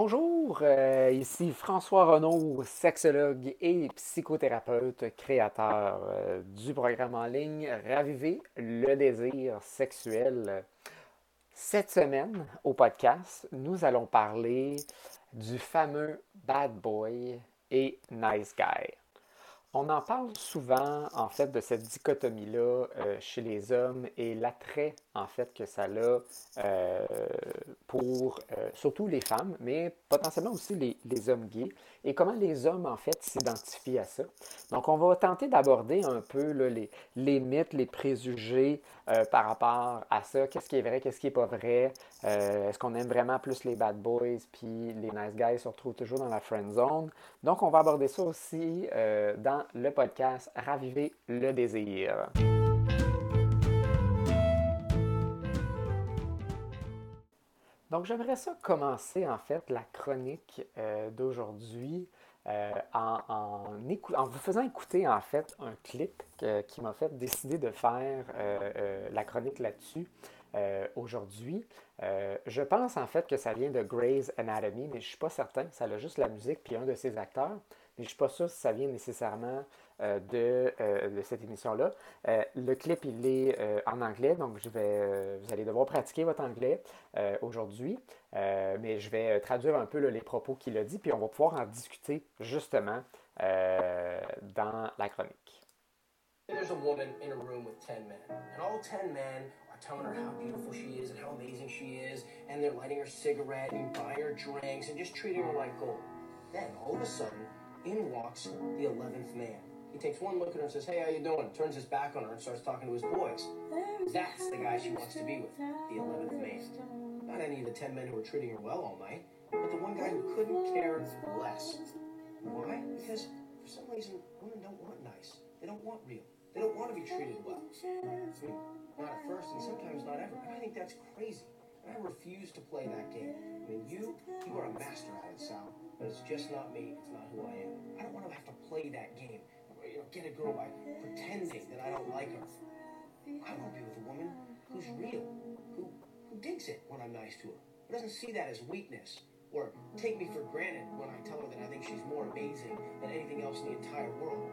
Bonjour, euh, ici François Renaud, sexologue et psychothérapeute, créateur euh, du programme en ligne Raviver le désir sexuel. Cette semaine, au podcast, nous allons parler du fameux bad boy et nice guy. On en parle souvent, en fait, de cette dichotomie-là euh, chez les hommes et l'attrait, en fait, que ça a euh, pour euh, surtout les femmes, mais potentiellement aussi les, hommes gays, et comment les hommes, en fait, s'identifient à ça? Donc, on va tenter d'aborder un peu les, les, mythes, les préjugés par rapport à ça. Qu'est-ce qui est vrai, qu'est-ce qui n'est pas vrai? Est-ce qu'on aime vraiment plus les bad boys, puis les nice guys se retrouvent toujours dans la friend zone? Donc, on va aborder ça aussi dans le podcast Raviver le désir. Donc j'aimerais ça commencer en fait la chronique euh, d'aujourd'hui euh, en, vous faisant écouter en fait un clip qui m'a fait décider de faire euh, la chronique là-dessus. Aujourd'hui. je pense en fait que ça vient de Grey's Anatomy, mais je ne suis pas certain. Ça a juste la musique puis un de ses acteurs mais je ne suis pas sûr si ça vient nécessairement euh, euh, de, cette émission-là. Euh, le clip, il est en anglais, donc vous allez devoir pratiquer votre anglais aujourd'hui, mais je vais traduire un peu les propos qu'il a dit, puis on va pouvoir en discuter justement dans la chronique. There's a woman in a room with 10 men, and all 10 men telling her how beautiful she is and how amazing she is, and they're lighting her cigarette and buying her drinks and just treating her like gold. Then all of a sudden, in walks the 11th man. He takes one look at her and says, hey, how you doing? Turns his back on her and starts talking to his boys. That's the guy she wants to be with, the 11th man. Not any of the 10 men who were treating her well all night, but the one guy who couldn't care less. Why? Because for some reason, women don't want nice. They don't want real. They don't want to be treated well. Not at first, and sometimes not ever. I think that's crazy. And I refuse to play that game. I mean, you, you are a master at it, Sal. But it's just not me. It's not who I am. I don't want to have to play that game. You know, get a girl by pretending that I don't like her. I want to be with a woman who's real, who who digs it when I'm nice to her, who doesn't see that as weakness or take me for granted when I tell her that I think she's more amazing than anything else in the entire world.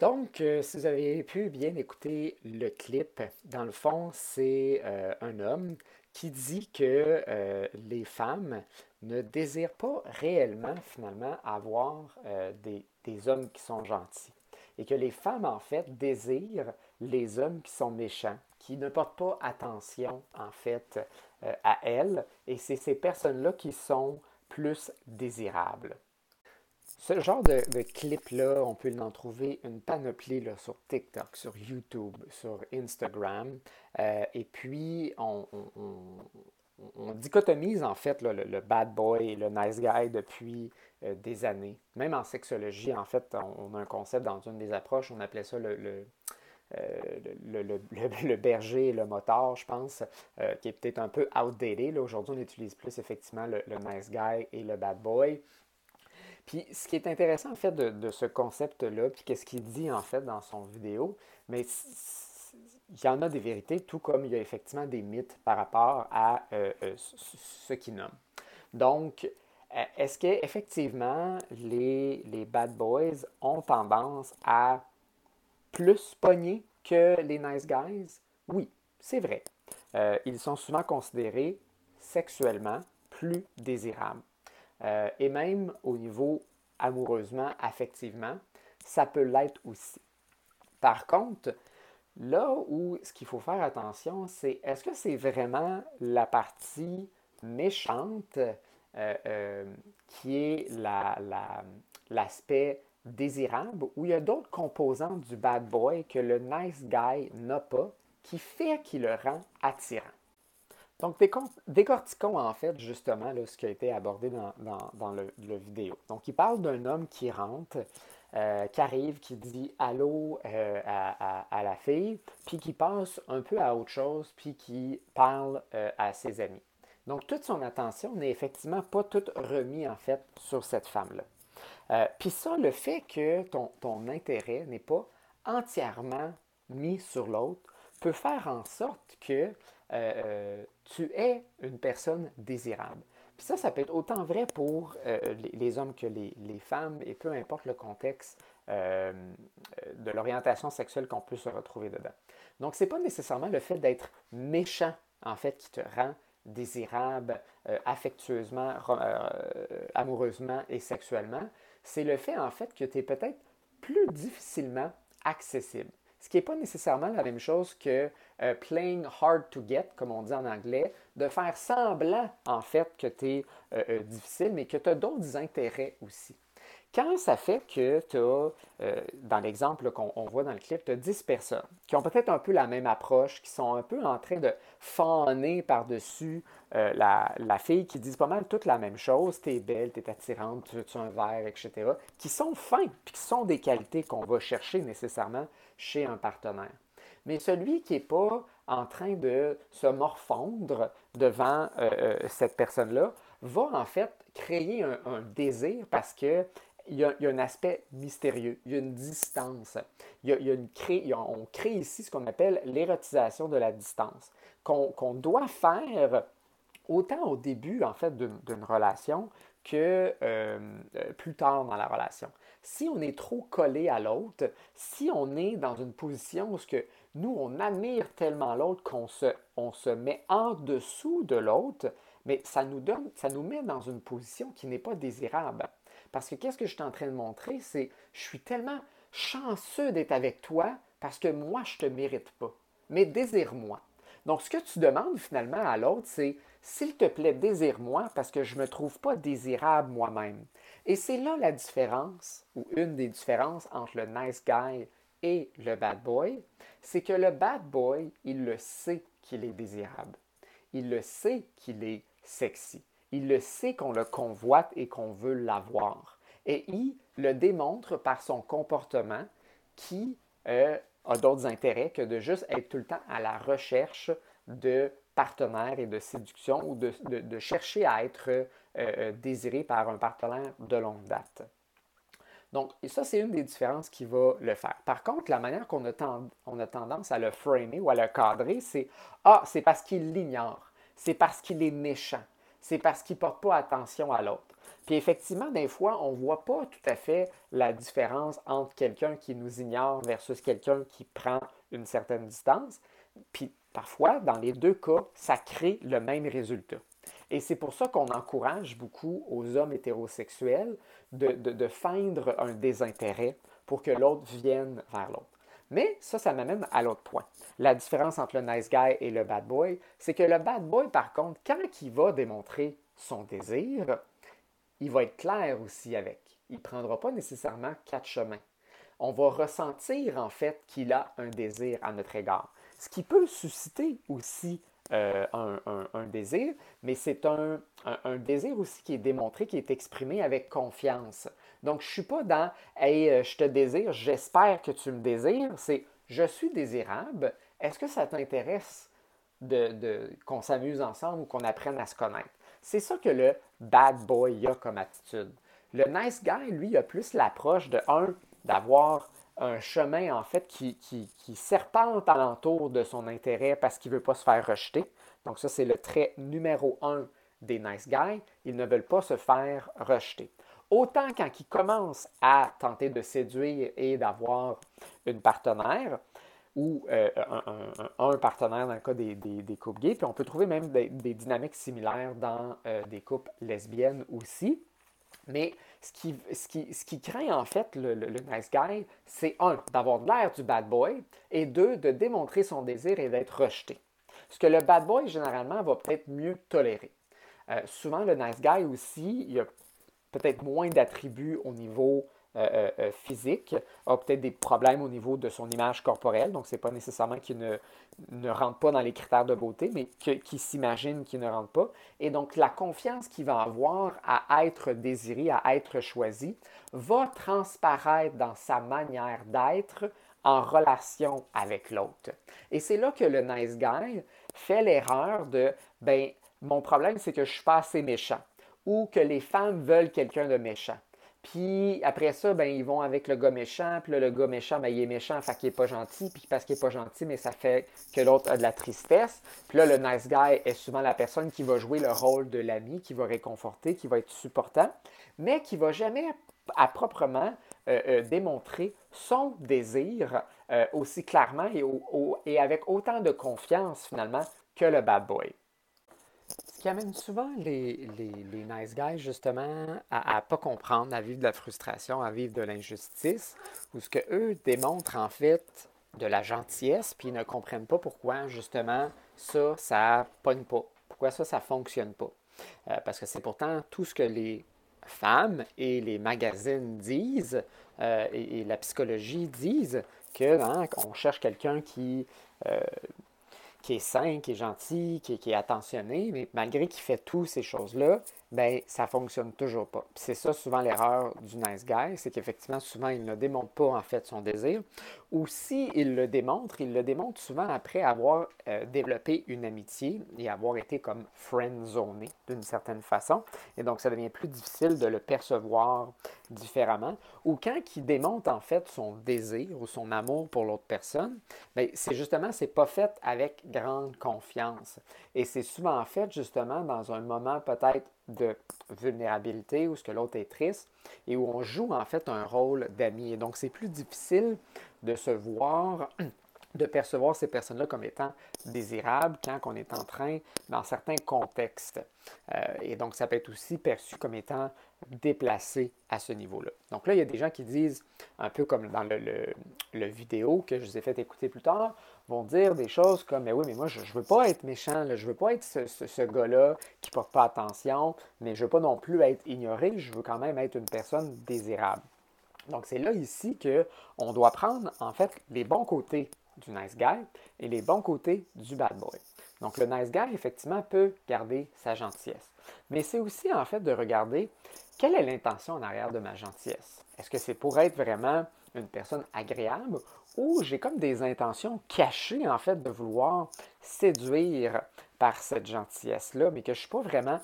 Donc, euh, si vous avez pu bien écouter le clip, dans le fond, c'est euh, un homme qui dit que euh, les femmes ne désirent pas réellement, finalement, avoir des, hommes qui sont gentils. Et que les femmes, en fait, désirent les hommes qui sont méchants, qui ne portent pas attention, en fait, à elles. Et c'est ces personnes-là qui sont plus désirables. Ce genre de, clip-là, on peut en trouver une panoplie sur TikTok, sur YouTube, sur Instagram. Euh, et puis, on, dichotomise en fait le, bad boy et le nice guy depuis euh, des années. Même en sexologie, en fait, on, a un concept dans une des approches, on appelait ça le, le euh, berger et le motard, je pense, qui est peut-être un peu outdated. Aujourd'hui, on utilise plus effectivement le, nice guy et le bad boy. Puis ce qui est intéressant en fait de, ce concept-là, puis qu'est-ce qu'il dit en fait dans son vidéo, mais il y en a des vérités, tout comme il y a effectivement des mythes par rapport à euh, euh, ce qu'il nomme. Donc, euh, est-ce qu'effectivement les, les bad boys ont tendance à plus pogner que les nice guys? Oui, c'est vrai. ils sont souvent considérés sexuellement plus désirables. Euh, et même au niveau amoureusement, affectivement, ça peut l'être aussi. Par contre, là où ce qu'il faut faire attention, c'est est-ce que c'est vraiment la partie méchante euh, euh, qui est l'aspect désirable ou il y a d'autres composants du bad boy que le nice guy n'a pas qui fait qu'il le rend attirant. Donc, décortiquons en fait justement ce qui a été abordé dans, le, vidéo. Donc, il parle d'un homme qui rentre, euh, qui arrive, qui dit allô euh, à, la fille, puis qui passe un peu à autre chose, puis qui parle euh, à ses amis. Donc, toute son attention n'est effectivement pas toute remise en fait sur cette femme-là. Euh, puis ça, le fait que ton, ton intérêt n'est pas entièrement mis sur l'autre peut faire en sorte que euh, tu es une personne désirable. Puis ça, ça peut être autant vrai pour les, hommes que les, les, femmes, et peu importe le contexte de l'orientation sexuelle qu'on peut se retrouver dedans. Donc, ce n'est pas nécessairement le fait d'être méchant, en fait, qui te rend désirable euh, affectueusement, euh, amoureusement et sexuellement, c'est le fait en fait que tu es peut-être plus difficilement accessible. Ce qui n'est pas nécessairement la même chose que euh, playing hard to get, comme on dit en anglais, de faire semblant en fait que tu es difficile, mais que tu as d'autres intérêts aussi. Quand ça fait que tu as, euh, dans l'exemple qu'on voit dans le clip, tu as 10 personnes qui ont peut-être un peu la même approche, qui sont un peu en train de faner par-dessus euh, la, fille, qui disent pas mal toute la même chose, tu es belle, tu es attirante, tu veux un verre, etc., qui sont fins, puis qui sont des qualités qu'on va chercher nécessairement chez un partenaire. Mais celui qui n'est pas en train de se morfondre devant euh, cette personne-là va en fait créer un désir parce que il y, a, un aspect mystérieux, il y a une distance. Il y a, une on crée ici ce qu'on appelle l'érotisation de la distance, qu'on doit faire autant au début, en fait, d'une relation que euh, plus tard dans la relation. Si on est trop collé à l'autre, si on est dans une position où que nous, on admire tellement l'autre qu'on se, on se met en dessous de l'autre, mais ça nous, donne, ça nous met dans une position qui n'est pas désirable. Parce que qu'est-ce que je suis en train de montrer, c'est je suis tellement chanceux d'être avec toi parce que moi, je ne te mérite pas. Mais désire-moi. Donc, ce que tu demandes finalement à l'autre, c'est s'il te plaît, désire-moi parce que je ne me trouve pas désirable moi-même. Et c'est là la différence, ou une des différences entre le nice guy et le bad boy, c'est que le bad boy, il le sait qu'il est désirable. Il le sait qu'il est sexy. Il le sait qu'on le convoite et qu'on veut l'avoir. Et il le démontre par son comportement qui euh, a d'autres intérêts que de juste être tout le temps à la recherche de partenaires et de séduction ou de, chercher à être euh, euh, désiré par un partenaire de longue date. Donc, ça, c'est une des différences qui va le faire. Par contre, la manière qu'on a, tendance à le framer ou à le cadrer, c'est Ah, c'est parce qu'il l'ignore, c'est parce qu'il est méchant, c'est parce qu'il ne porte pas attention à l'autre. Puis effectivement, des fois, on ne voit pas tout à fait la différence entre quelqu'un qui nous ignore versus quelqu'un qui prend une certaine distance. Puis parfois, dans les deux cas, ça crée le même résultat. Et c'est pour ça qu'on encourage beaucoup aux hommes hétérosexuels de, de feindre un désintérêt pour que l'autre vienne vers l'autre. Mais ça, ça m'amène à l'autre point. La différence entre le nice guy et le bad boy, c'est que le bad boy, par contre, quand il va démontrer son désir, il va être clair aussi avec. Il ne prendra pas nécessairement quatre chemins. On va ressentir en fait qu'il a un désir à notre égard. Ce qui peut susciter aussi euh, un, désir, mais c'est un, désir aussi qui est démontré, qui est exprimé avec confiance. Donc, je ne suis pas dans Hey, euh, je te désire, j'espère que tu me désires. C'est Je suis désirable. Est-ce que ça t'intéresse de, qu'on s'amuse ensemble ou qu'on apprenne à se connaître? C'est ça que le bad boy a comme attitude. Le nice guy, lui, a plus l'approche de un, d'avoir un chemin, en fait, qui, qui, qui serpente alentour de son intérêt parce qu'il ne veut pas se faire rejeter. Donc, ça, c'est le trait numéro un des nice guys. Ils ne veulent pas se faire rejeter. Autant quand ils commencent à tenter de séduire et d'avoir une partenaire, ou euh, un, partenaire dans le cas des, des, couples gays, puis on peut trouver même des, dynamiques similaires dans euh, des couples lesbiennes aussi. Mais ce qui, ce craint en fait le, nice guy, c'est un, d'avoir l'air du bad boy, et deux, de démontrer son désir et d'être rejeté. Ce que le bad boy, généralement, va peut-être mieux tolérer. Euh, souvent, le nice guy aussi, il a peut-être moins d'attributs au niveau euh, euh, euh, physique, a peut-être des problèmes au niveau de son image corporelle, donc ce n'est pas nécessairement qu'il ne, ne rentre pas dans les critères de beauté, mais qu'il s'imagine qu'il ne rentre pas. Et donc la confiance qu'il va avoir à être désiré, à être choisi, va transparaître dans sa manière d'être en relation avec l'autre. Et c'est là que le nice guy fait l'erreur de, ben, mon problème c'est que je suis pas assez méchant ou que les femmes veulent quelqu'un de méchant. Puis après ça, ben, ils vont avec le gars méchant. Puis là, le gars méchant, ben, il est méchant, fait qu'il n'est pas gentil. Puis parce qu'il n'est pas gentil, mais ça fait que l'autre a de la tristesse. Puis là, le nice guy est souvent la personne qui va jouer le rôle de l'ami, qui va réconforter, qui va être supportant, mais qui va jamais à proprement euh, euh, démontrer son désir euh, aussi clairement et, et avec autant de confiance finalement que le bad boy qui amène souvent les, les, nice guys justement à ne pas comprendre, à vivre de la frustration, à vivre de l'injustice, ou ce que eux démontrent en fait de la gentillesse, puis ils ne comprennent pas pourquoi justement ça, ça pogne pas, pourquoi ça, ça fonctionne pas. Euh, parce que c'est pourtant tout ce que les femmes et les magazines disent euh, et, la psychologie disent que hein, on cherche quelqu'un qui euh, qui est sain, qui est gentil, qui, qui est attentionné, mais malgré qu'il fait toutes ces choses-là, ben ça fonctionne toujours pas. C'est ça souvent l'erreur du nice guy, c'est qu'effectivement souvent il ne démontre pas en fait son désir, ou si il le démontre, il le démontre souvent après avoir euh, développé une amitié et avoir été comme friend-zoné d'une certaine façon, et donc ça devient plus difficile de le percevoir différemment, ou quand il démontre en fait son désir ou son amour pour l'autre personne, ben, c'est justement c'est pas fait avec grande confiance, et c'est souvent fait justement dans un moment peut-être de vulnérabilité où ce que l'autre est triste et où on joue en fait un rôle d'ami. Donc c'est plus difficile de se voir de percevoir ces personnes-là comme étant désirables quand on est en train, dans certains contextes. Euh, et donc, ça peut être aussi perçu comme étant déplacé à ce niveau-là. Donc là, il y a des gens qui disent, un peu comme dans le, le, vidéo que je vous ai fait écouter plus tard, vont dire des choses comme, mais oui, mais moi, je ne veux pas être méchant, je ne veux pas être ce, ce, gars-là qui ne porte pas attention, mais je ne veux pas non plus être ignoré, je veux quand même être une personne désirable. Donc, c'est là ici qu'on doit prendre, en fait, les bons côtés du nice guy et les bons côtés du bad boy. Donc le nice guy, effectivement, peut garder sa gentillesse. Mais c'est aussi en fait de regarder quelle est l'intention en arrière de ma gentillesse. Est-ce que c'est pour être vraiment une personne agréable ou j'ai comme des intentions cachées en fait de vouloir séduire par cette gentillesse-là, mais que je ne suis pas vraiment,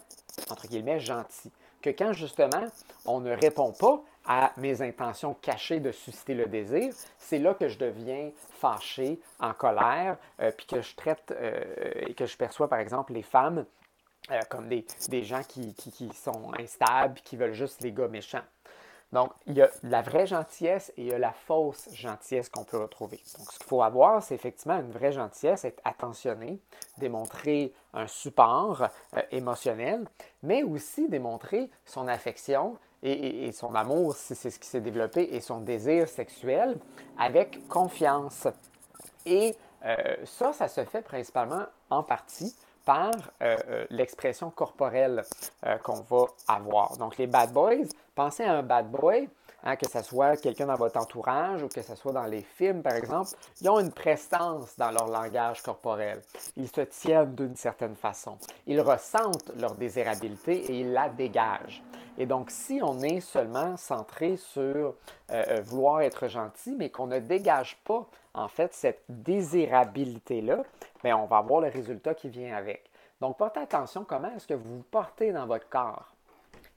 entre guillemets, gentil. Que quand justement on ne répond pas à mes intentions cachées de susciter le désir, c'est là que je deviens fâché, en colère, euh, puis que je traite euh, et que je perçois par exemple les femmes euh, comme des, gens qui, qui, sont instables, qui veulent juste les gars méchants. Donc, il y a la vraie gentillesse et il y a la fausse gentillesse qu'on peut retrouver. Donc, ce qu'il faut avoir, c'est effectivement une vraie gentillesse, être attentionné, démontrer un support émotionnel, mais aussi démontrer son affection et, son amour, c'est ce qui s'est développé, et son désir sexuel avec confiance. Et euh, ça, ça se fait principalement en partie par euh, euh, l'expression corporelle qu'on va avoir. Donc les bad boys, pensez à un bad boy, Hein, que ce soit quelqu'un dans votre entourage ou que ce soit dans les films, par exemple, ils ont une prestance dans leur langage corporel. Ils se tiennent d'une certaine façon. Ils ressentent leur désirabilité et ils la dégagent. Et donc, si on est seulement centré sur euh, euh, vouloir être gentil, mais qu'on ne dégage pas, en fait, cette désirabilité-là, bien, on va avoir le résultat qui vient avec. Donc, portez attention comment est-ce que vous vous portez dans votre corps.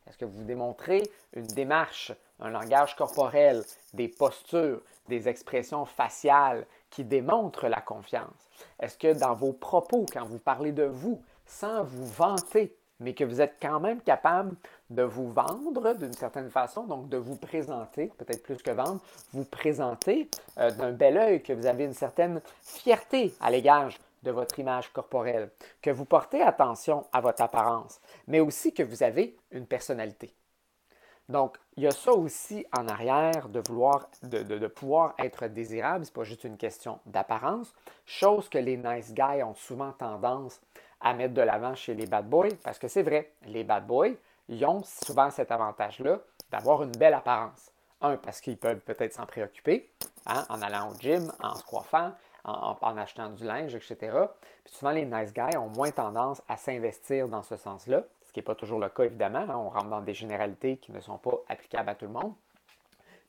Est-ce que vous démontrez une démarche, un langage corporel, des postures, des expressions faciales qui démontrent la confiance? Est-ce que dans vos propos, quand vous parlez de vous, sans vous vanter, mais que vous êtes quand même capable de vous vendre d'une certaine façon, donc de vous présenter, peut-être plus que vendre, vous présenter euh, d'un bel œil, que vous avez une certaine fierté à l'égard de votre image corporelle, que vous portez attention à votre apparence, mais aussi que vous avez une personnalité. Donc, il y a ça aussi en arrière de vouloir, de, pouvoir être désirable. Ce n'est pas juste une question d'apparence, chose que les nice guys ont souvent tendance à mettre de l'avant chez les bad boys, parce que c'est vrai, les bad boys, ils ont souvent cet avantage-là d'avoir une belle apparence. Un, parce qu'ils peuvent peut-être s'en préoccuper, hein, en allant au gym, en se coiffant, en, achetant du linge, etc. Puis souvent, les nice guys ont moins tendance à s'investir dans ce sens-là, ce qui n'est pas toujours le cas, évidemment. Hein. On rentre dans des généralités qui ne sont pas applicables à tout le monde.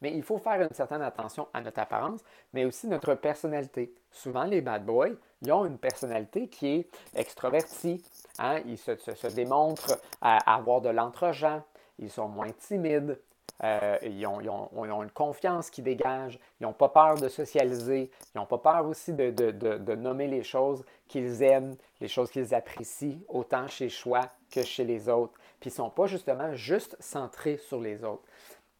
Mais il faut faire une certaine attention à notre apparence, mais aussi notre personnalité. Souvent, les bad boys, ils ont une personnalité qui est extrovertie. Hein. Ils se, démontrent à avoir de l'entre-gens. Ils sont moins timides. Euh, ils, ont, une confiance qui dégage, ils n'ont pas peur de socialiser, ils n'ont pas peur aussi de, nommer les choses qu'ils aiment, les choses qu'ils apprécient, autant chez soi que chez les autres. Puis ils ne sont pas justement juste centrés sur les autres.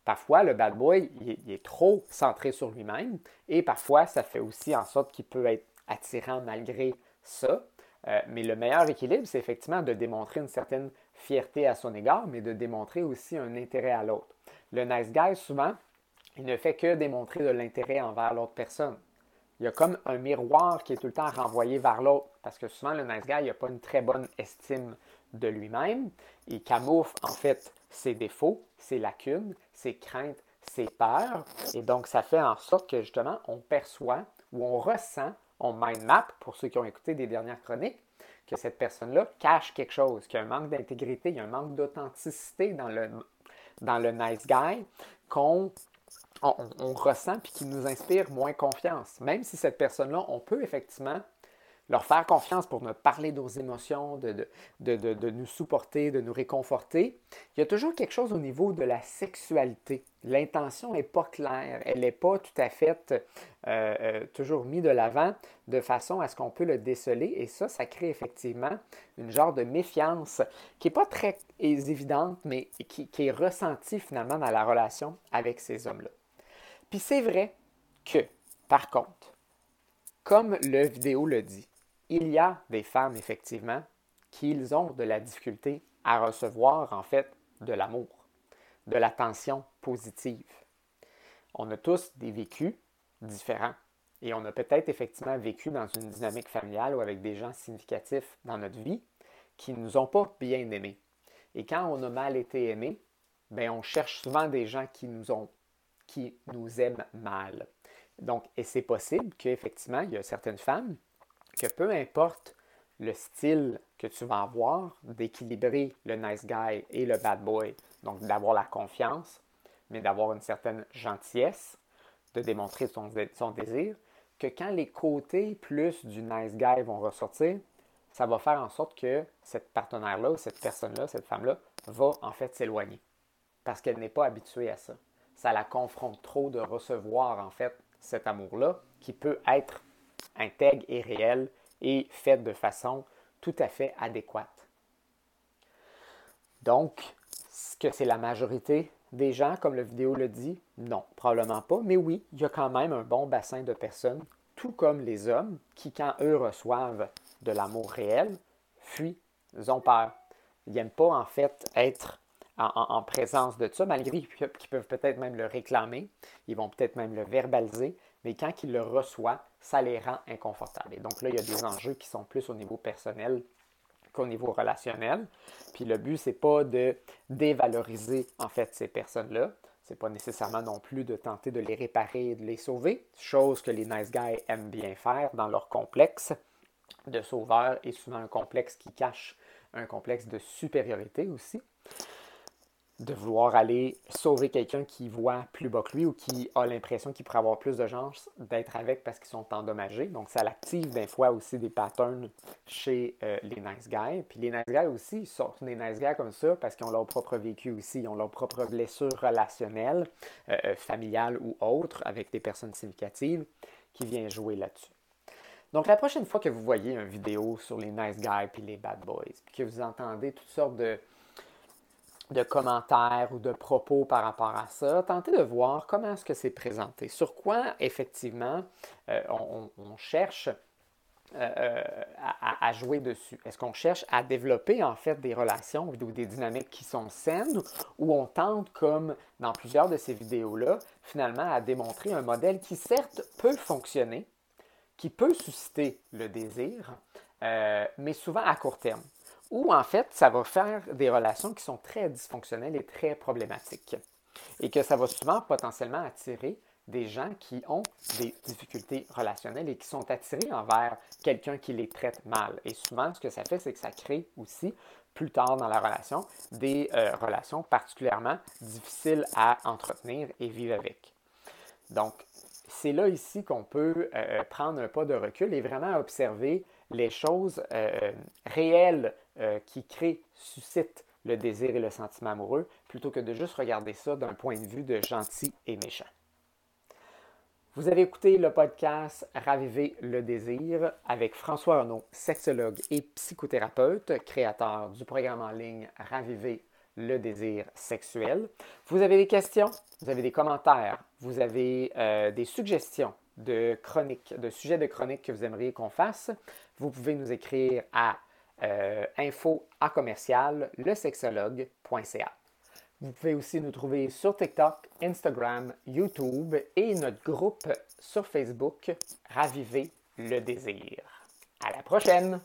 Parfois, le bad boy, il est trop centré sur lui-même et parfois, ça fait aussi en sorte qu'il peut être attirant malgré ça. Euh, mais le meilleur équilibre, c'est effectivement de démontrer une certaine fierté à son égard, mais de démontrer aussi un intérêt à l'autre. Le nice guy, souvent, il ne fait que démontrer de l'intérêt envers l'autre personne. Il y a comme un miroir qui est tout le temps renvoyé vers l'autre, parce que souvent, le nice guy n'a pas une très bonne estime de lui-même. Il camoufle en fait ses défauts, ses lacunes, ses craintes, ses peurs. Et donc, ça fait en sorte que justement, on perçoit ou on ressent on mind map, pour ceux qui ont écouté des dernières chroniques, que cette personne-là cache quelque chose, qu'il y a un manque d'intégrité, il y a un manque d'authenticité dans le, dans le nice guy qu'on on, ressent puis qui nous inspire moins confiance. Même si cette personne-là, on peut effectivement leur faire confiance pour nous parler de nos émotions, de, de, nous supporter, de nous réconforter, il y a toujours quelque chose au niveau de la sexualité. L'intention n'est pas claire, elle n'est pas tout à fait euh, euh, toujours mise de l'avant de façon à ce qu'on peut le déceler et ça, ça crée effectivement une genre de méfiance qui n'est pas très évidente, mais qui, qui est ressentie finalement dans la relation avec ces hommes-là. Puis c'est vrai que, par contre, comme le vidéo le dit, il y a des femmes, effectivement, qui ont de la difficulté à recevoir, en fait, de l'amour, de l'attention positive. On a tous des vécus différents et on a peut-être effectivement vécu dans une dynamique familiale ou avec des gens significatifs dans notre vie qui ne nous ont pas bien aimés. Et quand on a mal été aimé, bien, on cherche souvent des gens qui nous, ont, qui nous aiment mal. Donc, et c'est possible qu'effectivement, il y a certaines femmes que peu importe le style que tu vas avoir, d'équilibrer le nice guy et le bad boy, donc d'avoir la confiance, mais d'avoir une certaine gentillesse, de démontrer son, désir, que quand les côtés plus du nice guy vont ressortir, ça va faire en sorte que cette partenaire-là, cette personne-là, cette femme-là, va en fait s'éloigner. Parce qu'elle n'est pas habituée à ça. Ça la confronte trop de recevoir en fait cet amour-là qui peut être intègre et réelle et faite de façon tout à fait adéquate. Donc, est-ce que c'est la majorité des gens, comme la vidéo le dit? Non, probablement pas. Mais oui, il y a quand même un bon bassin de personnes, tout comme les hommes, qui, quand eux reçoivent de l'amour réel, fuient, ils ont peur. Ils n'aiment pas, en fait, être en, en, présence de ça, malgré qu'ils peuvent peut-être même le réclamer, ils vont peut-être même le verbaliser, mais quand ils le reçoivent, ça les rend inconfortables. Et donc là, il y a des enjeux qui sont plus au niveau personnel qu'au niveau relationnel. Puis le but, c'est pas de dévaloriser en fait ces personnes-là. C'est pas nécessairement non plus de tenter de les réparer et de les sauver, chose que les nice guys aiment bien faire dans leur complexe de sauveur et souvent un complexe qui cache un complexe de supériorité aussi de vouloir aller sauver quelqu'un qui voit plus bas que lui ou qui a l'impression qu'il pourrait avoir plus de chance d'être avec parce qu'ils sont endommagés. Donc, ça l'active des fois aussi des patterns chez euh, les nice guys. Puis les nice guys aussi, ils sont des nice guys comme ça parce qu'ils ont leur propre vécu aussi, ils ont leur propre blessure relationnelle, euh, euh, familiale ou autre, avec des personnes significatives qui viennent jouer là-dessus. Donc, la prochaine fois que vous voyez une vidéo sur les nice guys puis les bad boys, puis que vous entendez toutes sortes de de commentaires ou de propos par rapport à ça, tentez de voir comment est-ce que c'est présenté, sur quoi effectivement euh, on, cherche euh, euh, à, jouer dessus? Est-ce qu'on cherche à développer en fait des relations ou des dynamiques qui sont saines ou on tente, comme dans plusieurs de ces vidéos-là, finalement à démontrer un modèle qui certes peut fonctionner, qui peut susciter le désir, mais souvent à court terme? Ou en fait, ça va faire des relations qui sont très dysfonctionnelles et très problématiques. Et que ça va souvent potentiellement attirer des gens qui ont des difficultés relationnelles et qui sont attirés envers quelqu'un qui les traite mal. Et souvent, ce que ça fait, c'est que ça crée aussi, plus tard dans la relation, des euh, relations particulièrement difficiles à entretenir et vivre avec. Donc, c'est là ici qu'on peut euh, prendre un pas de recul et vraiment observer les choses euh, réelles euh, qui créent, suscitent le désir et le sentiment amoureux, plutôt que de juste regarder ça d'un point de vue de gentil et méchant. Vous avez écouté le podcast Raviver le désir avec François Arnaud, sexologue et psychothérapeute, créateur du programme en ligne Raviver le désir sexuel. Vous avez des questions, vous avez des commentaires, vous avez euh, des suggestions de chroniques, de sujets de chroniques que vous aimeriez qu'on fasse, vous pouvez nous écrire à euh, info à commercial. Vous pouvez aussi nous trouver sur TikTok, Instagram, YouTube et notre groupe sur Facebook Raviver le désir. À la prochaine!